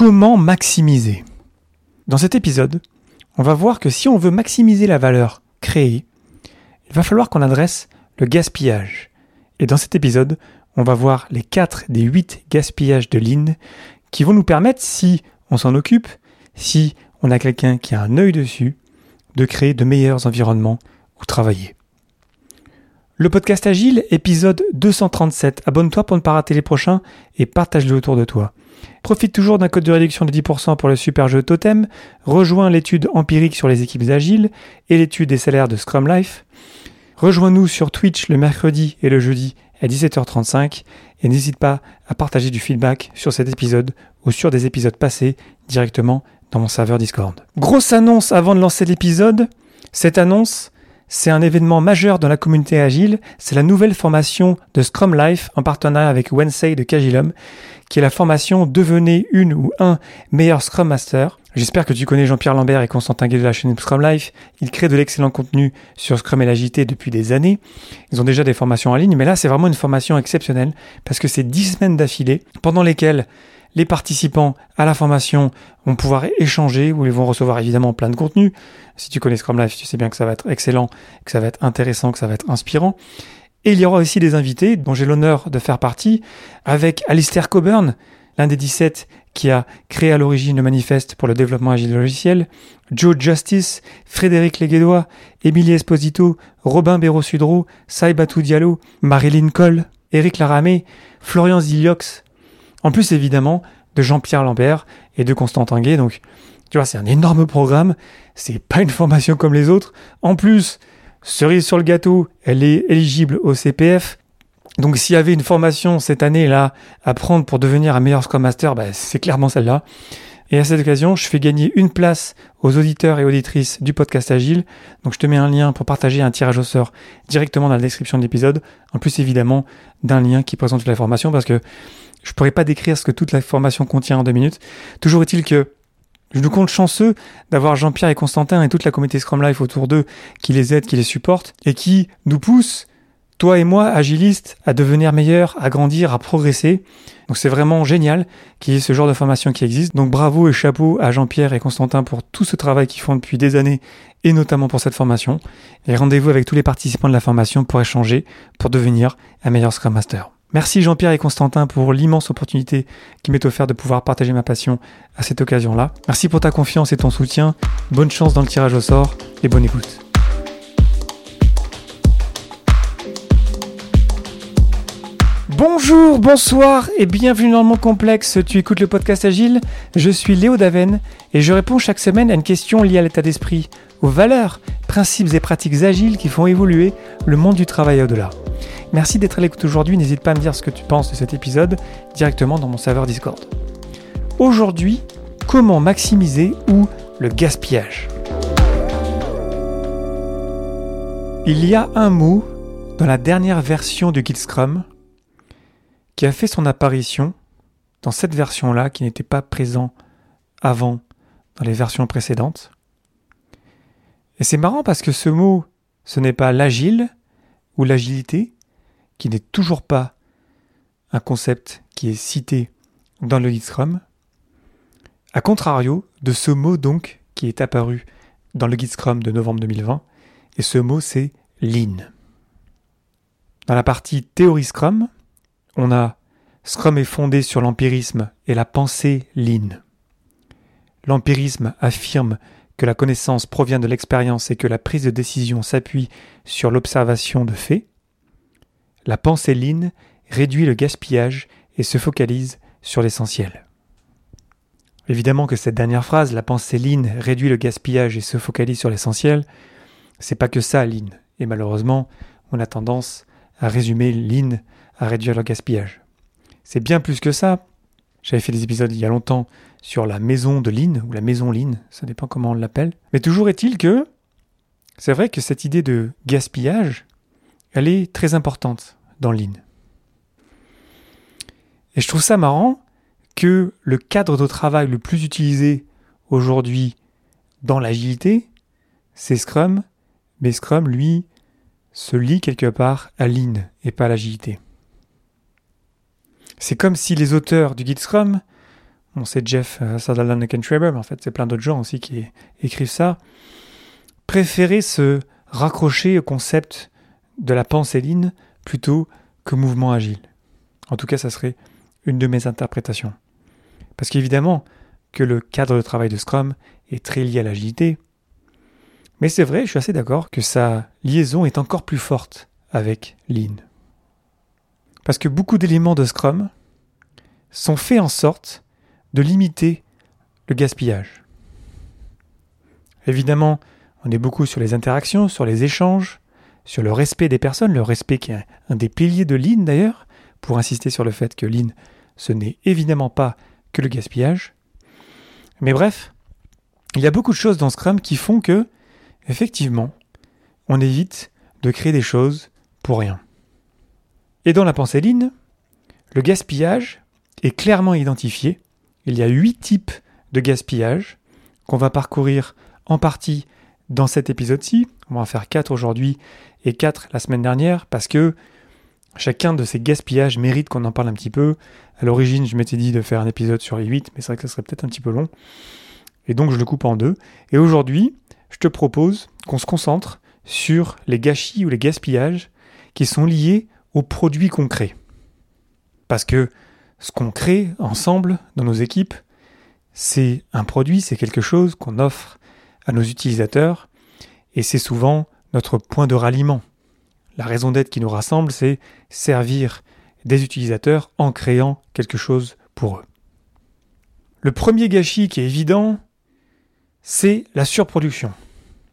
Comment maximiser? Dans cet épisode, on va voir que si on veut maximiser la valeur créée, il va falloir qu'on adresse le gaspillage. Et dans cet épisode, on va voir les 4 des 8 gaspillages de Lean qui vont nous permettre, si on s'en occupe, si on a quelqu'un qui a un œil dessus, de créer de meilleurs environnements où travailler. Le podcast Agile, épisode 237. Abonne-toi pour ne pas rater les prochains et partage-le autour de toi. Profite toujours d'un code de réduction de 10% pour le super jeu Totem. Rejoins l'étude empirique sur les équipes agiles et l'étude des salaires de Scrum Life. Rejoins-nous sur Twitch le mercredi et le jeudi à 17h35 et n'hésite pas à partager du feedback sur cet épisode ou sur des épisodes passés directement dans mon serveur Discord. Grosse annonce avant de lancer l'épisode. Cette annonce, c'est un événement majeur dans la communauté agile. C'est la nouvelle formation de Scrum Life en partenariat avec Wednesday de Cagilum, qui est la formation Devenez une ou un meilleur Scrum Master. J'espère que tu connais Jean-Pierre Lambert et Constantin Gué de la chaîne Scrum Life. Ils créent de l'excellent contenu sur Scrum et l'agilité depuis des années. Ils ont déjà des formations en ligne, mais là, c'est vraiment une formation exceptionnelle parce que c'est 10 semaines d'affilée pendant lesquelles les participants à la formation vont pouvoir échanger ou ils vont recevoir évidemment plein de contenu. Si tu connais Scrum Life, tu sais bien que ça va être excellent, que ça va être intéressant, que ça va être inspirant. Et il y aura aussi des invités dont j'ai l'honneur de faire partie avec Alistair Coburn, l'un des 17 qui a créé à l'origine le manifeste pour le développement agile logiciel, Joe Justice, Frédéric Leguédois, Émilie Esposito, Robin Béraud-Sudreau, Saïbatou Diallo, Marilyn Cole, Eric Laramé, Florian Ziliox, en plus évidemment de Jean-Pierre Lambert et de Constantin Guay. Donc, tu vois, c'est un énorme programme, c'est pas une formation comme les autres. En plus, cerise sur le gâteau, elle est éligible au CPF. Donc s'il y avait une formation cette année-là à prendre pour devenir un meilleur Scrum Master, bah, c'est clairement celle-là. Et à cette occasion, je fais gagner une place aux auditeurs et auditrices du podcast Agile. Donc je te mets un lien pour partager un tirage au sort directement dans la description de l'épisode. En plus évidemment d'un lien qui présente la formation parce que je pourrais pas décrire ce que toute la formation contient en deux minutes. Toujours est-il que je nous compte chanceux d'avoir Jean-Pierre et Constantin et toute la communauté Scrum Life autour d'eux qui les aident, qui les supportent et qui nous poussent, toi et moi, agilistes, à devenir meilleurs, à grandir, à progresser. Donc c'est vraiment génial qu'il y ait ce genre de formation qui existe. Donc bravo et chapeau à Jean-Pierre et Constantin pour tout ce travail qu'ils font depuis des années et notamment pour cette formation. Et rendez-vous avec tous les participants de la formation pour échanger, pour devenir un meilleur Scrum Master. Merci Jean-Pierre et Constantin pour l'immense opportunité qui m'est offerte de pouvoir partager ma passion à cette occasion-là. Merci pour ta confiance et ton soutien. Bonne chance dans le tirage au sort et bonne écoute. Bonjour, bonsoir et bienvenue dans le monde complexe. Tu écoutes le podcast Agile. Je suis Léo Daven et je réponds chaque semaine à une question liée à l'état d'esprit, aux valeurs, principes et pratiques agiles qui font évoluer le monde du travail au-delà. Merci d'être à l'écoute aujourd'hui. N'hésite pas à me dire ce que tu penses de cet épisode directement dans mon serveur Discord. Aujourd'hui, comment maximiser ou le gaspillage? Il y a un mot dans la dernière version de Guild Scrum qui a fait son apparition dans cette version-là qui n'était pas présent avant dans les versions précédentes. Et c'est marrant parce que ce mot, ce n'est pas l'agile ou l'agilité, qui n'est toujours pas un concept qui est cité dans le Guide Scrum, à contrario de ce mot donc qui est apparu dans le Guide Scrum de novembre 2020, et ce mot c'est Lean. Dans la partie théorie Scrum, on a Scrum est fondé sur l'empirisme et la pensée Lean. L'empirisme affirme que la connaissance provient de l'expérience et que la prise de décision s'appuie sur l'observation de faits. La pensée lean réduit le gaspillage et se focalise sur l'essentiel. Évidemment que cette dernière phrase, la pensée lean réduit le gaspillage et se focalise sur l'essentiel, c'est pas que ça lean. Et malheureusement, on a tendance à résumer lean à réduire le gaspillage. C'est bien plus que ça. J'avais fait des épisodes il y a longtemps sur la maison de lean ou la maison lean, ça dépend comment on l'appelle. Mais toujours est-il que c'est vrai que cette idée de gaspillage, elle est très importante dans Lean. Et je trouve ça marrant que le cadre de travail le plus utilisé aujourd'hui dans l'agilité, c'est Scrum, mais Scrum, lui, se lie quelque part à Lean et pas à l'agilité. C'est comme si les auteurs du guide Scrum On sait Jeff euh, Sutherland et Ken Schreiber, mais en fait c'est plein d'autres gens aussi qui écrivent ça, préférer se raccrocher au concept de la pensée ligne plutôt que mouvement agile. En tout cas, ça serait une de mes interprétations. Parce qu'évidemment que le cadre de travail de Scrum est très lié à l'agilité, mais c'est vrai, je suis assez d'accord que sa liaison est encore plus forte avec Lean. Parce que beaucoup d'éléments de Scrum sont faits en sorte de limiter le gaspillage. Évidemment, on est beaucoup sur les interactions, sur les échanges, sur le respect des personnes, le respect qui est un des piliers de Lean d'ailleurs, pour insister sur le fait que Lean, ce n'est évidemment pas que le gaspillage. Mais bref, il y a beaucoup de choses dans Scrum qui font que effectivement, on évite de créer des choses pour rien. Et dans la pensée ligne, le gaspillage est clairement identifié. Il y a huit types de gaspillage qu'on va parcourir en partie dans cet épisode-ci. On va en faire quatre aujourd'hui et quatre la semaine dernière parce que chacun de ces gaspillages mérite qu'on en parle un petit peu. À l'origine, je m'étais dit de faire un épisode sur les huit, mais c'est vrai que ça serait peut-être un petit peu long. Et donc je le coupe en deux. Et aujourd'hui, je te propose qu'on se concentre sur les gâchis ou les gaspillages qui sont liés aux produits crée. Parce que ce qu'on crée ensemble dans nos équipes, c'est un produit, c'est quelque chose qu'on offre à nos utilisateurs et c'est souvent notre point de ralliement. La raison d'être qui nous rassemble, c'est servir des utilisateurs en créant quelque chose pour eux. Le premier gâchis qui est évident, c'est la surproduction.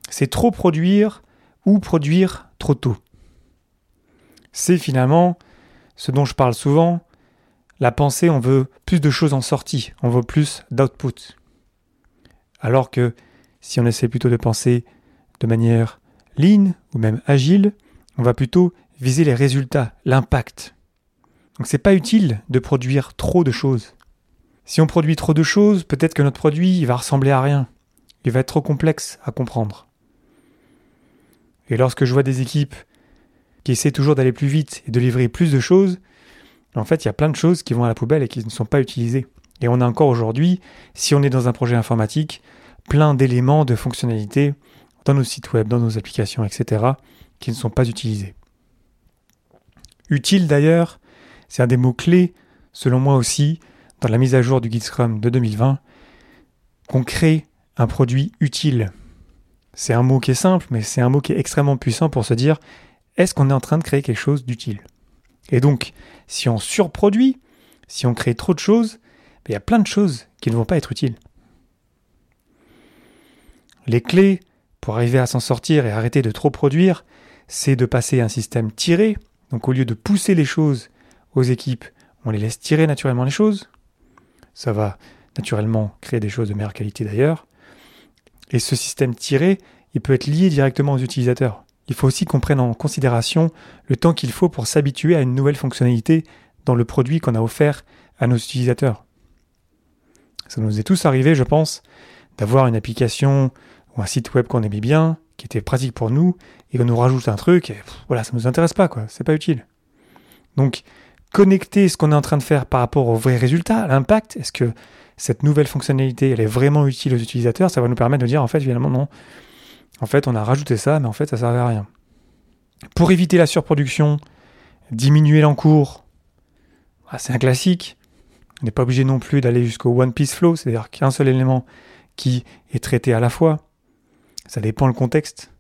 C'est trop produire ou produire trop tôt. C'est finalement ce dont je parle souvent. La pensée, on veut plus de choses en sortie, on veut plus d'output. Alors que si on essaie plutôt de penser de manière lean ou même agile, on va plutôt viser les résultats, l'impact. Donc c'est pas utile de produire trop de choses. Si on produit trop de choses, peut-être que notre produit va ressembler à rien il va être trop complexe à comprendre. Et lorsque je vois des équipes qui essaient toujours d'aller plus vite et de livrer plus de choses, en fait, il y a plein de choses qui vont à la poubelle et qui ne sont pas utilisées. Et on a encore aujourd'hui, si on est dans un projet informatique, plein d'éléments, de fonctionnalités dans nos sites web, dans nos applications, etc., qui ne sont pas utilisés. Utile d'ailleurs, c'est un des mots clés, selon moi aussi, dans la mise à jour du Guide Scrum de 2020, qu'on crée un produit utile. C'est un mot qui est simple, mais c'est un mot qui est extrêmement puissant pour se dire est-ce qu'on est en train de créer quelque chose d'utile? Et donc, si on surproduit, si on crée trop de choses, ben, il y a plein de choses qui ne vont pas être utiles. Les clés pour arriver à s'en sortir et arrêter de trop produire, c'est de passer à un système tiré. Donc au lieu de pousser les choses aux équipes, on les laisse tirer naturellement les choses. Ça va naturellement créer des choses de meilleure qualité d'ailleurs. Et ce système tiré, il peut être lié directement aux utilisateurs. Il faut aussi qu'on prenne en considération le temps qu'il faut pour s'habituer à une nouvelle fonctionnalité dans le produit qu'on a offert à nos utilisateurs. Ça nous est tous arrivé, je pense, d'avoir une application ou un site web qu'on aimait bien, qui était pratique pour nous, et qu'on nous rajoute un truc, et voilà, ça nous intéresse pas, quoi, c'est pas utile. Donc, connecter ce qu'on est en train de faire par rapport au vrai résultat, à l'impact, est-ce que cette nouvelle fonctionnalité, elle est vraiment utile aux utilisateurs, ça va nous permettre de dire en fait finalement non. En fait, on a rajouté ça, mais en fait, ça servait à rien. Pour éviter la surproduction, diminuer l'encours, bah, c'est un classique. On n'est pas obligé non plus d'aller jusqu'au one piece flow, c'est-à-dire qu'un seul élément qui est traité à la fois. Ça dépend le contexte.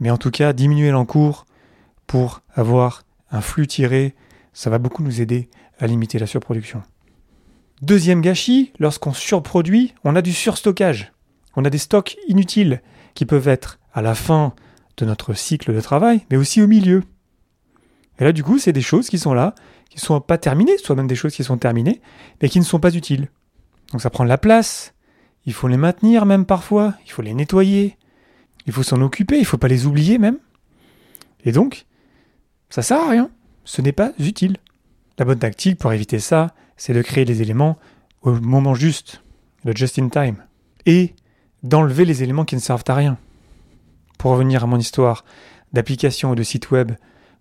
Mais en tout cas, diminuer l'encours pour avoir un flux tiré, ça va beaucoup nous aider à limiter la surproduction. Deuxième gâchis, lorsqu'on surproduit, on a du surstockage. On a des stocks inutiles qui peuvent être à la fin de notre cycle de travail, mais aussi au milieu. Et là, du coup, c'est des choses qui sont là, qui ne sont pas terminées, soit même des choses qui sont terminées, mais qui ne sont pas utiles. Donc ça prend de la place, il faut les maintenir même parfois, il faut les nettoyer, il faut s'en occuper, il ne faut pas les oublier même. Et donc, ça sert à rien, ce n'est pas utile. La bonne tactique pour éviter ça, c'est de créer les éléments au moment juste, le just in time, et d'enlever les éléments qui ne servent à rien. Pour revenir à mon histoire d'application ou de site web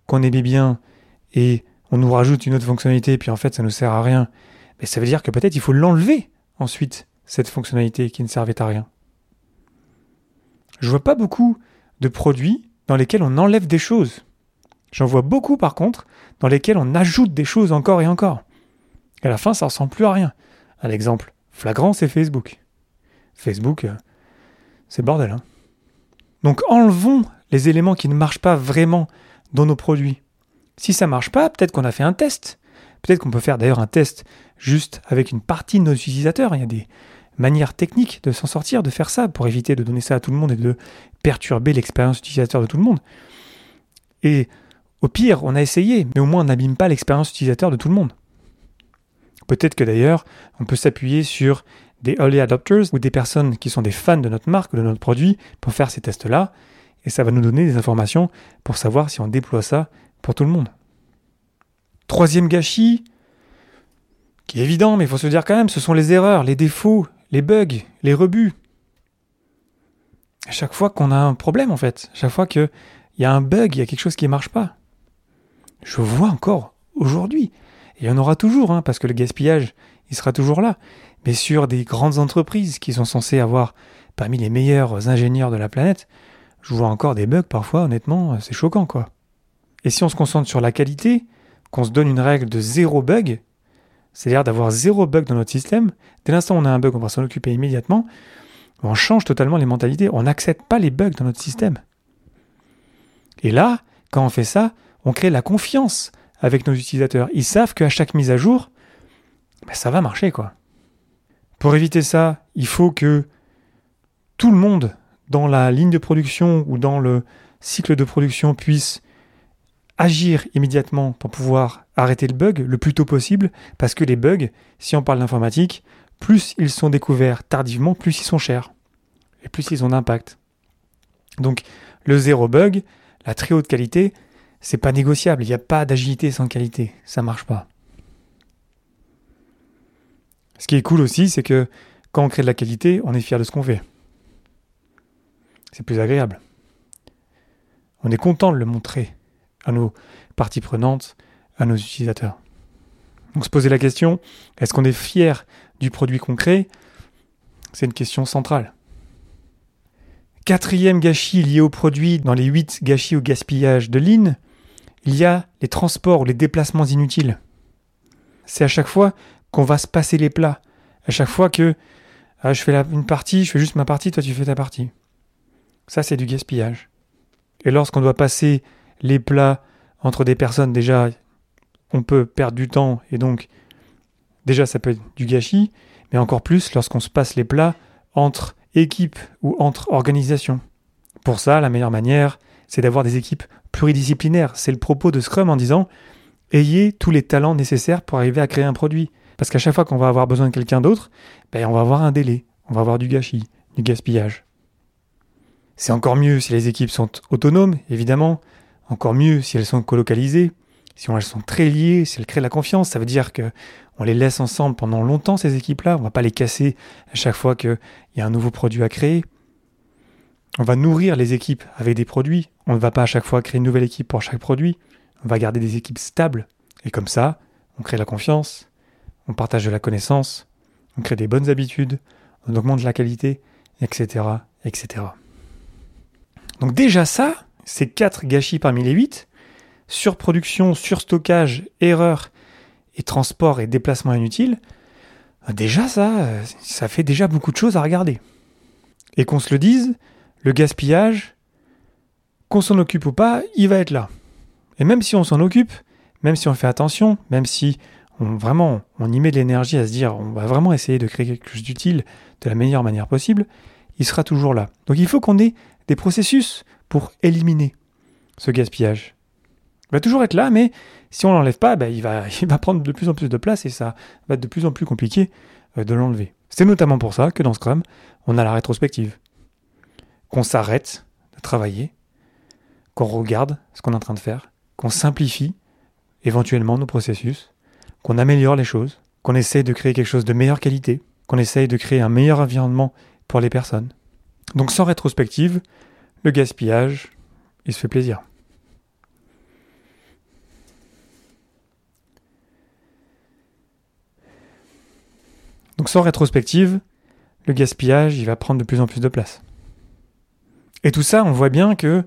qu'on aimait bien et on nous rajoute une autre fonctionnalité puis en fait ça ne nous sert à rien, mais ça veut dire que peut-être il faut l'enlever ensuite cette fonctionnalité qui ne servait à rien. Je vois pas beaucoup de produits dans lesquels on enlève des choses. J'en vois beaucoup par contre dans lesquels on ajoute des choses encore et encore. Et à la fin, ça ressemble plus à rien. Un exemple flagrant, c'est Facebook. Facebook, euh, c'est bordel. Hein Donc enlevons les éléments qui ne marchent pas vraiment dans nos produits. Si ça marche pas, peut-être qu'on a fait un test. Peut-être qu'on peut faire d'ailleurs un test juste avec une partie de nos utilisateurs. Il y a des manières techniques de s'en sortir, de faire ça, pour éviter de donner ça à tout le monde et de perturber l'expérience utilisateur de tout le monde. Et au pire, on a essayé, mais au moins on n'abîme pas l'expérience utilisateur de tout le monde. Peut-être que d'ailleurs, on peut s'appuyer sur des early adopters ou des personnes qui sont des fans de notre marque ou de notre produit pour faire ces tests-là. Et ça va nous donner des informations pour savoir si on déploie ça pour tout le monde. Troisième gâchis, qui est évident, mais il faut se dire quand même, ce sont les erreurs, les défauts, les bugs, les rebuts. Chaque fois qu'on a un problème, en fait, chaque fois qu'il y a un bug, il y a quelque chose qui ne marche pas. Je vois encore aujourd'hui, et il y en aura toujours, hein, parce que le gaspillage, il sera toujours là. Mais sur des grandes entreprises qui sont censées avoir parmi les meilleurs ingénieurs de la planète, je vois encore des bugs parfois, honnêtement, c'est choquant, quoi. Et si on se concentre sur la qualité, qu'on se donne une règle de zéro bug, c'est-à-dire d'avoir zéro bug dans notre système, dès l'instant où on a un bug, on va s'en occuper immédiatement, on change totalement les mentalités, on n'accepte pas les bugs dans notre système. Et là, quand on fait ça, on crée la confiance avec nos utilisateurs. Ils savent qu'à chaque mise à jour, ben, ça va marcher, quoi. Pour éviter ça, il faut que tout le monde dans la ligne de production ou dans le cycle de production puisse agir immédiatement pour pouvoir arrêter le bug le plus tôt possible, parce que les bugs, si on parle d'informatique, plus ils sont découverts tardivement, plus ils sont chers, et plus ils ont d'impact. Donc le zéro bug, la très haute qualité, c'est pas négociable, il n'y a pas d'agilité sans qualité, ça marche pas. Ce qui est cool aussi, c'est que quand on crée de la qualité, on est fier de ce qu'on fait. C'est plus agréable. On est content de le montrer à nos parties prenantes, à nos utilisateurs. Donc se poser la question, est-ce qu'on est fier du produit concret C'est une question centrale. Quatrième gâchis lié au produit dans les huit gâchis au gaspillage de Lean, il y a les transports ou les déplacements inutiles. C'est à chaque fois qu'on va se passer les plats. À chaque fois que ah, je fais une partie, je fais juste ma partie, toi tu fais ta partie. Ça, c'est du gaspillage. Et lorsqu'on doit passer les plats entre des personnes, déjà, on peut perdre du temps et donc, déjà, ça peut être du gâchis, mais encore plus lorsqu'on se passe les plats entre équipes ou entre organisations. Pour ça, la meilleure manière, c'est d'avoir des équipes pluridisciplinaires. C'est le propos de Scrum en disant ayez tous les talents nécessaires pour arriver à créer un produit. Parce qu'à chaque fois qu'on va avoir besoin de quelqu'un d'autre, ben, on va avoir un délai, on va avoir du gâchis, du gaspillage. C'est encore mieux si les équipes sont autonomes, évidemment, encore mieux si elles sont colocalisées, si elles sont très liées, si elles créent la confiance, ça veut dire que on les laisse ensemble pendant longtemps ces équipes-là, on va pas les casser à chaque fois qu'il y a un nouveau produit à créer. On va nourrir les équipes avec des produits, on ne va pas à chaque fois créer une nouvelle équipe pour chaque produit, on va garder des équipes stables. Et comme ça, on crée la confiance, on partage de la connaissance, on crée des bonnes habitudes, on augmente la qualité, etc., etc. Donc déjà ça, c'est quatre gâchis parmi les huit. Surproduction, surstockage, erreur et transport et déplacement inutile. Déjà ça, ça fait déjà beaucoup de choses à regarder. Et qu'on se le dise, le gaspillage, qu'on s'en occupe ou pas, il va être là. Et même si on s'en occupe, même si on fait attention, même si on, on y met de l'énergie à se dire on va vraiment essayer de créer quelque chose d'utile de la meilleure manière possible, il sera toujours là. Donc il faut qu'on ait des processus pour éliminer ce gaspillage. Il va toujours être là, mais si on l'enlève pas, ben, il, va, il va prendre de plus en plus de place et ça va être de plus en plus compliqué euh, de l'enlever. C'est notamment pour ça que dans Scrum, on a la rétrospective. Qu'on s'arrête de travailler, qu'on regarde ce qu'on est en train de faire, qu'on simplifie éventuellement nos processus, qu'on améliore les choses, qu'on essaye de créer quelque chose de meilleure qualité, qu'on essaye de créer un meilleur environnement pour les personnes. Donc sans rétrospective, le gaspillage, il se fait plaisir. Donc sans rétrospective, le gaspillage, il va prendre de plus en plus de place. Et tout ça, on voit bien que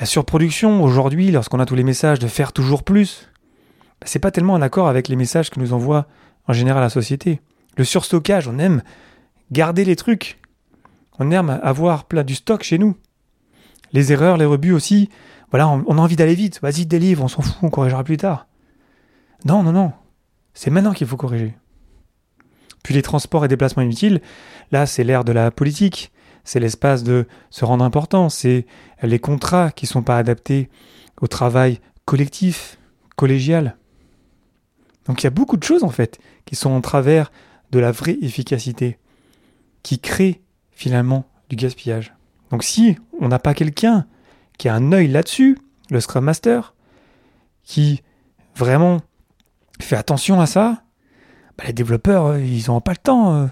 la surproduction aujourd'hui, lorsqu'on a tous les messages de faire toujours plus, bah, c'est pas tellement en accord avec les messages que nous envoie en général la société. Le surstockage, on aime garder les trucs. On aime avoir plein du stock chez nous. Les erreurs, les rebuts aussi. Voilà, on, a envie d'aller vite. Vas-y, délivre, on s'en fout, on corrigera plus tard. Non, non, non. C'est maintenant qu'il faut corriger. Puis les transports et déplacements inutiles, là, c'est l'ère de la politique. C'est l'espace de se rendre important. C'est les contrats qui ne sont pas adaptés au travail collectif, collégial. Donc il y a beaucoup de choses, en fait, qui sont en travers de la vraie efficacité, qui créent finalement du gaspillage. Donc si on n'a pas quelqu'un qui a un œil là-dessus, le Scrum Master, qui vraiment fait attention à ça, bah, les développeurs, ils n'auront pas le temps, euh,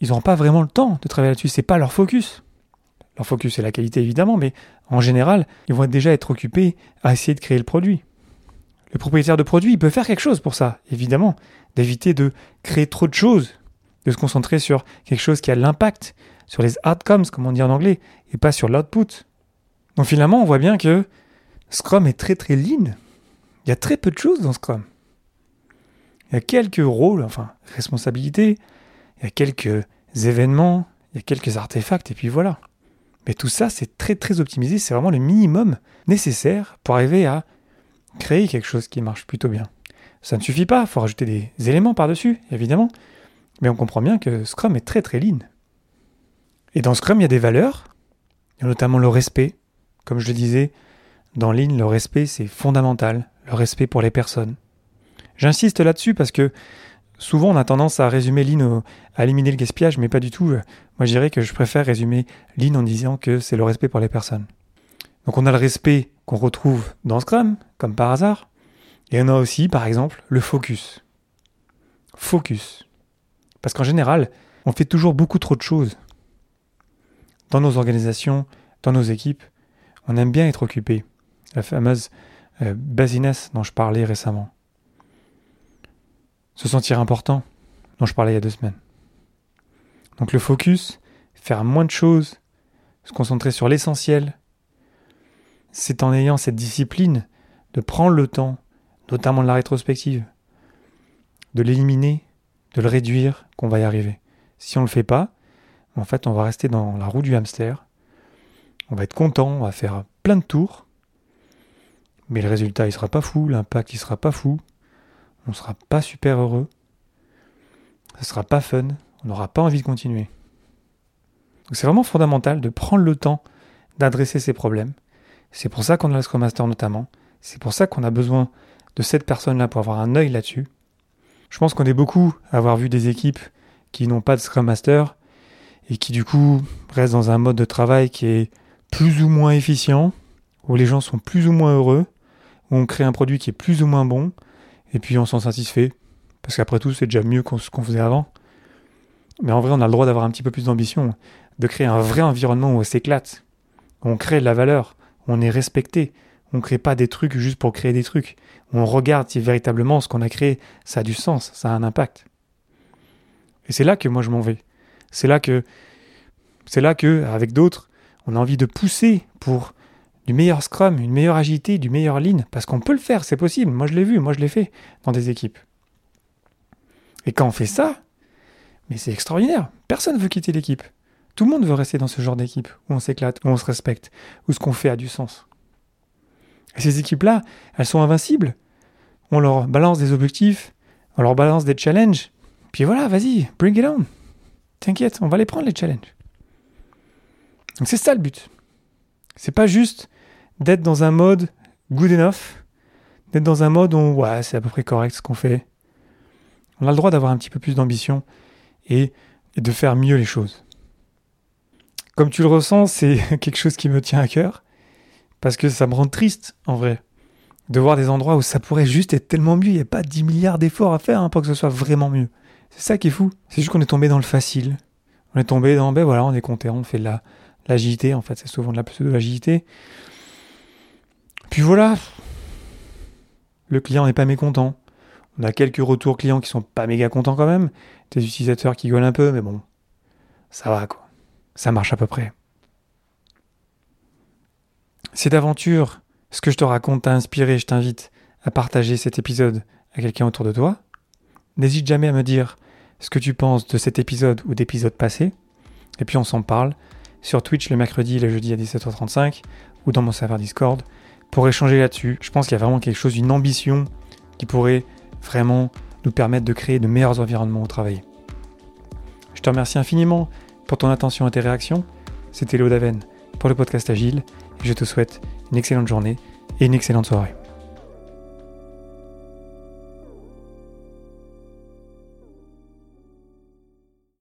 ils n'auront pas vraiment le temps de travailler là-dessus. C'est pas leur focus. Leur focus, c'est la qualité évidemment, mais en général, ils vont déjà être occupés à essayer de créer le produit. Le propriétaire de produit, peut faire quelque chose pour ça, évidemment, d'éviter de créer trop de choses, de se concentrer sur quelque chose qui a l'impact, sur les outcomes, comme on dit en anglais, et pas sur l'output. Donc finalement, on voit bien que Scrum est très très lean. Il y a très peu de choses dans Scrum. Il y a quelques rôles, enfin responsabilités, il y a quelques événements, il y a quelques artefacts, et puis voilà. Mais tout ça, c'est très très optimisé, c'est vraiment le minimum nécessaire pour arriver à créer quelque chose qui marche plutôt bien. Ça ne suffit pas, il faut rajouter des éléments par-dessus, évidemment, mais on comprend bien que Scrum est très très lean. Et dans Scrum, il y a des valeurs, notamment le respect. Comme je le disais, dans Lean, le respect, c'est fondamental, le respect pour les personnes. J'insiste là-dessus parce que souvent on a tendance à résumer Lean, à éliminer le gaspillage, mais pas du tout. Moi je dirais que je préfère résumer Lean en disant que c'est le respect pour les personnes. Donc on a le respect qu'on retrouve dans Scrum, comme par hasard, et on a aussi, par exemple, le focus. Focus. Parce qu'en général, on fait toujours beaucoup trop de choses. Dans nos organisations, dans nos équipes, on aime bien être occupé. La fameuse euh, dont je parlais récemment. Se sentir important, dont je parlais il y a deux semaines. Donc le focus, faire moins de choses, se concentrer sur l'essentiel, c'est en ayant cette discipline de prendre le temps, notamment de la rétrospective, de l'éliminer, de le réduire, qu'on va y arriver. Si on ne le fait pas, en fait, on va rester dans la roue du hamster. On va être content, on va faire plein de tours, mais le résultat, il sera pas fou, l'impact, il sera pas fou, on sera pas super heureux, ce sera pas fun, on n'aura pas envie de continuer. Donc c'est vraiment fondamental de prendre le temps d'adresser ces problèmes. C'est pour ça qu'on a le Scrum Master notamment. C'est pour ça qu'on a besoin de cette personne-là pour avoir un œil là-dessus. Je pense qu'on est beaucoup à avoir vu des équipes qui n'ont pas de Scrum Master et qui du coup restent dans un mode de travail qui est plus ou moins efficient, où les gens sont plus ou moins heureux, où on crée un produit qui est plus ou moins bon, et puis on s'en satisfait, parce qu'après tout c'est déjà mieux que ce qu'on faisait avant. Mais en vrai on a le droit d'avoir un petit peu plus d'ambition, de créer un vrai environnement où on s'éclate, où on crée de la valeur, on est respecté, on ne crée pas des trucs juste pour créer des trucs, on regarde si véritablement ce qu'on a créé, ça a du sens, ça a un impact. Et c'est là que moi je m'en vais. C'est là que, c'est là que, avec d'autres, on a envie de pousser pour du meilleur Scrum, une meilleure agilité, du meilleur Lean, parce qu'on peut le faire, c'est possible. Moi, je l'ai vu, moi, je l'ai fait dans des équipes. Et quand on fait ça, mais c'est extraordinaire. Personne ne veut quitter l'équipe. Tout le monde veut rester dans ce genre d'équipe où on s'éclate, où on se respecte, où ce qu'on fait a du sens. Et ces équipes-là, elles sont invincibles. On leur balance des objectifs, on leur balance des challenges, puis voilà, vas-y, bring it on. T'inquiète, on va les prendre les challenges. Donc c'est ça le but. C'est pas juste d'être dans un mode good enough, d'être dans un mode où ouais, c'est à peu près correct ce qu'on fait. On a le droit d'avoir un petit peu plus d'ambition et, de faire mieux les choses. Comme tu le ressens, c'est quelque chose qui me tient à cœur parce que ça me rend triste en vrai de voir des endroits où ça pourrait juste être tellement mieux. Il n'y a pas 10 milliards d'efforts à faire hein, pour que ce soit vraiment mieux. C'est ça qui est fou. C'est juste qu'on est tombé dans le facile. On est tombé dans, ben voilà, on est content, on fait de la, l'agilité, en fait, c'est souvent de la pseudo-agilité. Puis voilà, le client n'est pas mécontent. On a quelques retours clients qui sont pas méga contents quand même, des utilisateurs qui gueulent un peu, mais bon, ça va quoi. Ça marche à peu près. Si d'aventure, ce que je te raconte t'a inspiré, je t'invite à partager cet épisode à quelqu'un autour de toi. N'hésite jamais à me dire ce que tu penses de cet épisode ou d'épisodes passés. Et puis on s'en parle sur Twitch le mercredi et le jeudi à 17h35 ou dans mon serveur Discord pour échanger là-dessus. Je pense qu'il y a vraiment quelque chose, une ambition qui pourrait vraiment nous permettre de créer de meilleurs environnements au travail. Je te remercie infiniment pour ton attention et tes réactions. C'était Léo Daven pour le podcast Agile et je te souhaite une excellente journée et une excellente soirée.